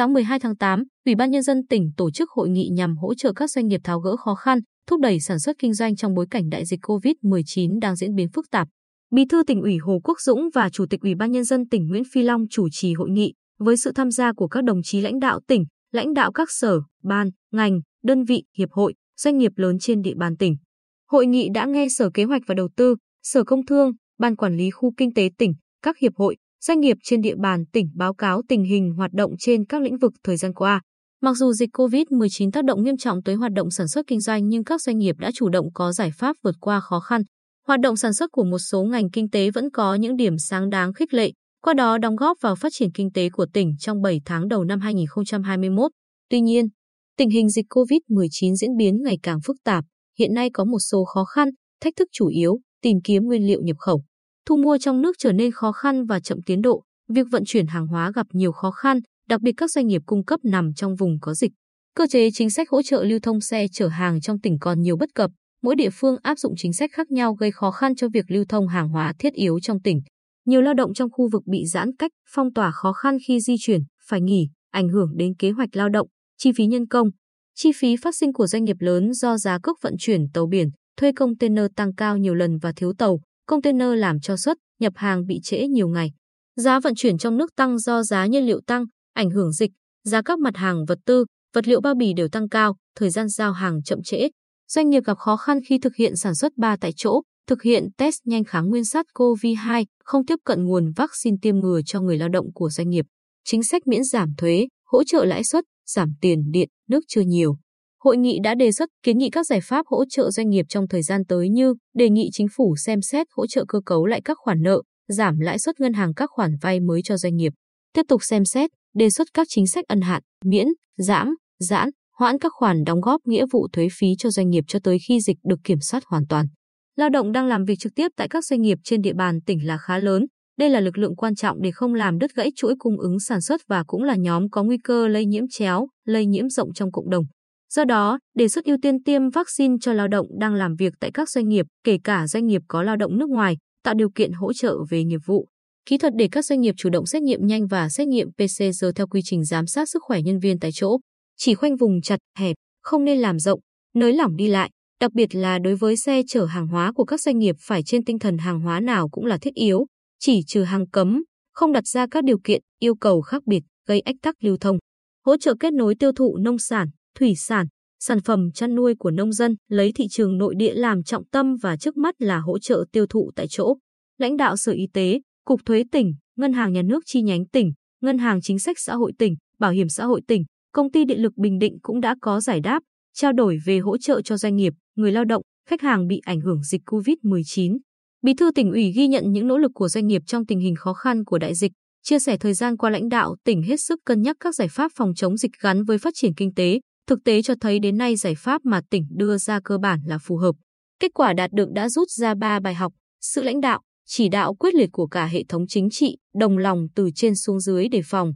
Sáng 12 tháng 8, Ủy ban Nhân dân tỉnh tổ chức hội nghị nhằm hỗ trợ các doanh nghiệp tháo gỡ khó khăn, thúc đẩy sản xuất kinh doanh trong bối cảnh đại dịch COVID-19 đang diễn biến phức tạp. Bí thư tỉnh ủy Hồ Quốc Dũng và Chủ tịch Ủy ban Nhân dân tỉnh Nguyễn Phi Long chủ trì hội nghị với sự tham gia của các đồng chí lãnh đạo tỉnh, lãnh đạo các sở, ban, ngành, đơn vị, hiệp hội, doanh nghiệp lớn trên địa bàn tỉnh. Hội nghị đã nghe Sở Kế hoạch và Đầu tư, Sở Công Thương, Ban Quản lý Khu Kinh tế tỉnh, các hiệp hội, doanh nghiệp trên địa bàn tỉnh báo cáo tình hình hoạt động trên các lĩnh vực thời gian qua. Mặc dù dịch COVID-19 tác động nghiêm trọng tới hoạt động sản xuất kinh doanh nhưng các doanh nghiệp đã chủ động có giải pháp vượt qua khó khăn. Hoạt động sản xuất của một số ngành kinh tế vẫn có những điểm sáng đáng khích lệ, qua đó đóng góp vào phát triển kinh tế của tỉnh trong 7 tháng đầu năm 2021. Tuy nhiên, tình hình dịch COVID-19 diễn biến ngày càng phức tạp, hiện nay có một số khó khăn, thách thức chủ yếu, tìm kiếm nguyên liệu nhập khẩu. Thu mua trong nước trở nên khó khăn và chậm tiến độ, việc vận chuyển hàng hóa gặp nhiều khó khăn, đặc biệt các doanh nghiệp cung cấp nằm trong vùng có dịch. Cơ chế chính sách hỗ trợ lưu thông xe chở hàng trong tỉnh còn nhiều bất cập, mỗi địa phương áp dụng chính sách khác nhau gây khó khăn cho việc lưu thông hàng hóa thiết yếu trong tỉnh. Nhiều lao động trong khu vực bị giãn cách, phong tỏa khó khăn khi di chuyển, phải nghỉ, ảnh hưởng đến kế hoạch lao động, chi phí nhân công. Chi phí phát sinh của doanh nghiệp lớn do giá cước vận chuyển tàu biển, thuê container tăng cao nhiều lần và thiếu tàu, container làm cho xuất, nhập hàng bị trễ nhiều ngày. Giá vận chuyển trong nước tăng do giá nhiên liệu tăng, ảnh hưởng dịch, giá các mặt hàng vật tư, vật liệu bao bì đều tăng cao, thời gian giao hàng chậm trễ. Doanh nghiệp gặp khó khăn khi thực hiện sản xuất ba tại chỗ, thực hiện test nhanh kháng nguyên sát COVID-2, không tiếp cận nguồn vaccine tiêm ngừa cho người lao động của doanh nghiệp. Chính sách miễn giảm thuế, hỗ trợ lãi suất, giảm tiền điện, nước chưa nhiều. Hội nghị đã đề xuất kiến nghị các giải pháp hỗ trợ doanh nghiệp trong thời gian tới như đề nghị chính phủ xem xét hỗ trợ cơ cấu lại các khoản nợ, giảm lãi suất ngân hàng các khoản vay mới cho doanh nghiệp, tiếp tục xem xét, đề xuất các chính sách ân hạn, miễn, giảm, giãn, hoãn các khoản đóng góp nghĩa vụ thuế phí cho doanh nghiệp cho tới khi dịch được kiểm soát hoàn toàn. Lao động đang làm việc trực tiếp tại các doanh nghiệp trên địa bàn tỉnh là khá lớn. Đây là lực lượng quan trọng để không làm đứt gãy chuỗi cung ứng sản xuất và cũng là nhóm có nguy cơ lây nhiễm chéo, lây nhiễm rộng trong cộng đồng. Do đó, đề xuất ưu tiên tiêm vaccine cho lao động đang làm việc tại các doanh nghiệp, kể cả doanh nghiệp có lao động nước ngoài, tạo điều kiện hỗ trợ về nghiệp vụ. Kỹ thuật để các doanh nghiệp chủ động xét nghiệm nhanh và xét nghiệm PCR theo quy trình giám sát sức khỏe nhân viên tại chỗ. Chỉ khoanh vùng chặt, hẹp, không nên làm rộng, nới lỏng đi lại, đặc biệt là đối với xe chở hàng hóa của các doanh nghiệp phải trên tinh thần hàng hóa nào cũng là thiết yếu, chỉ trừ hàng cấm, không đặt ra các điều kiện, yêu cầu khác biệt, gây ách tắc lưu thông. Hỗ trợ kết nối tiêu thụ nông sản, thủy sản, sản phẩm chăn nuôi của nông dân, lấy thị trường nội địa làm trọng tâm và trước mắt là hỗ trợ tiêu thụ tại chỗ. Lãnh đạo Sở Y tế, Cục Thuế tỉnh, Ngân hàng Nhà nước chi nhánh tỉnh, Ngân hàng Chính sách Xã hội tỉnh, Bảo hiểm xã hội tỉnh, Công ty Điện lực Bình Định cũng đã có giải đáp, trao đổi về hỗ trợ cho doanh nghiệp, người lao động, khách hàng bị ảnh hưởng dịch COVID-19. Bí thư tỉnh ủy ghi nhận những nỗ lực của doanh nghiệp trong tình hình khó khăn của đại dịch, chia sẻ thời gian qua lãnh đạo tỉnh hết sức cân nhắc các giải pháp phòng chống dịch gắn với phát triển kinh tế, Thực tế cho thấy đến nay giải pháp mà tỉnh đưa ra cơ bản là phù hợp. Kết quả đạt được đã rút ra 3 bài học, sự lãnh đạo, chỉ đạo quyết liệt của cả hệ thống chính trị, đồng lòng từ trên xuống dưới để phòng.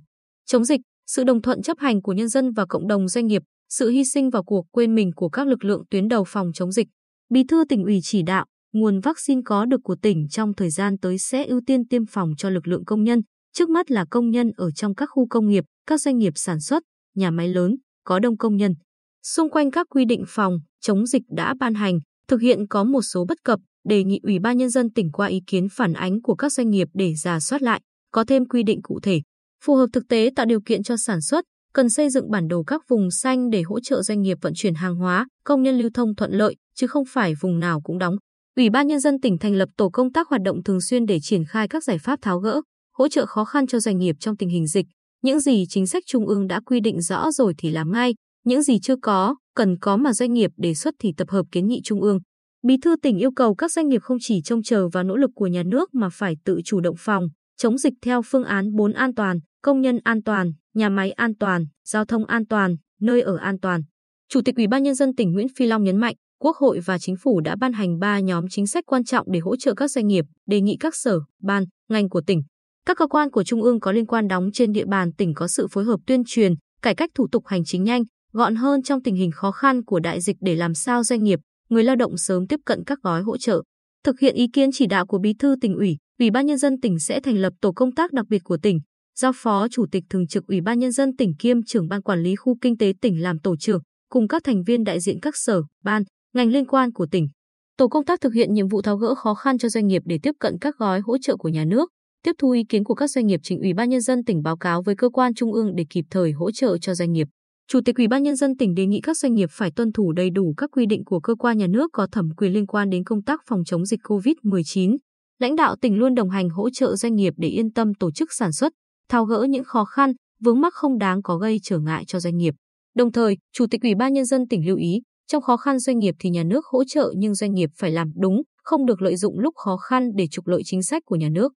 Chống dịch, sự đồng thuận chấp hành của nhân dân và cộng đồng doanh nghiệp, sự hy sinh vào cuộc quên mình của các lực lượng tuyến đầu phòng chống dịch. Bí thư tỉnh ủy chỉ đạo, nguồn vaccine có được của tỉnh trong thời gian tới sẽ ưu tiên tiêm phòng cho lực lượng công nhân, trước mắt là công nhân ở trong các khu công nghiệp, các doanh nghiệp sản xuất, nhà máy lớn, có đông công nhân. Xung quanh các quy định phòng, chống dịch đã ban hành, thực hiện có một số bất cập, đề nghị Ủy ban Nhân dân tỉnh qua ý kiến phản ánh của các doanh nghiệp để giả soát lại, có thêm quy định cụ thể. Phù hợp thực tế tạo điều kiện cho sản xuất, cần xây dựng bản đồ các vùng xanh để hỗ trợ doanh nghiệp vận chuyển hàng hóa, công nhân lưu thông thuận lợi, chứ không phải vùng nào cũng đóng. Ủy ban Nhân dân tỉnh thành lập tổ công tác hoạt động thường xuyên để triển khai các giải pháp tháo gỡ, hỗ trợ khó khăn cho doanh nghiệp trong tình hình dịch, những gì chính sách trung ương đã quy định rõ rồi thì làm ngay, những gì chưa có, cần có mà doanh nghiệp đề xuất thì tập hợp kiến nghị trung ương. Bí thư tỉnh yêu cầu các doanh nghiệp không chỉ trông chờ vào nỗ lực của nhà nước mà phải tự chủ động phòng, chống dịch theo phương án 4 an toàn, công nhân an toàn, nhà máy an toàn, giao thông an toàn, nơi ở an toàn. Chủ tịch Ủy ban nhân dân tỉnh Nguyễn Phi Long nhấn mạnh, Quốc hội và chính phủ đã ban hành 3 nhóm chính sách quan trọng để hỗ trợ các doanh nghiệp, đề nghị các sở, ban, ngành của tỉnh các cơ quan của Trung ương có liên quan đóng trên địa bàn tỉnh có sự phối hợp tuyên truyền, cải cách thủ tục hành chính nhanh, gọn hơn trong tình hình khó khăn của đại dịch để làm sao doanh nghiệp, người lao động sớm tiếp cận các gói hỗ trợ. Thực hiện ý kiến chỉ đạo của Bí thư tỉnh ủy, Ủy ban nhân dân tỉnh sẽ thành lập tổ công tác đặc biệt của tỉnh, giao phó Chủ tịch Thường trực Ủy ban Nhân dân tỉnh kiêm trưởng Ban Quản lý Khu Kinh tế tỉnh làm tổ trưởng, cùng các thành viên đại diện các sở, ban, ngành liên quan của tỉnh. Tổ công tác thực hiện nhiệm vụ tháo gỡ khó khăn cho doanh nghiệp để tiếp cận các gói hỗ trợ của nhà nước, tiếp thu ý kiến của các doanh nghiệp trình Ủy ban Nhân dân tỉnh báo cáo với cơ quan trung ương để kịp thời hỗ trợ cho doanh nghiệp. Chủ tịch Ủy ban Nhân dân tỉnh đề nghị các doanh nghiệp phải tuân thủ đầy đủ các quy định của cơ quan nhà nước có thẩm quyền liên quan đến công tác phòng chống dịch COVID-19. Lãnh đạo tỉnh luôn đồng hành hỗ trợ doanh nghiệp để yên tâm tổ chức sản xuất, tháo gỡ những khó khăn, vướng mắc không đáng có gây trở ngại cho doanh nghiệp. Đồng thời, Chủ tịch Ủy ban Nhân dân tỉnh lưu ý, trong khó khăn doanh nghiệp thì nhà nước hỗ trợ nhưng doanh nghiệp phải làm đúng, không được lợi dụng lúc khó khăn để trục lợi chính sách của nhà nước.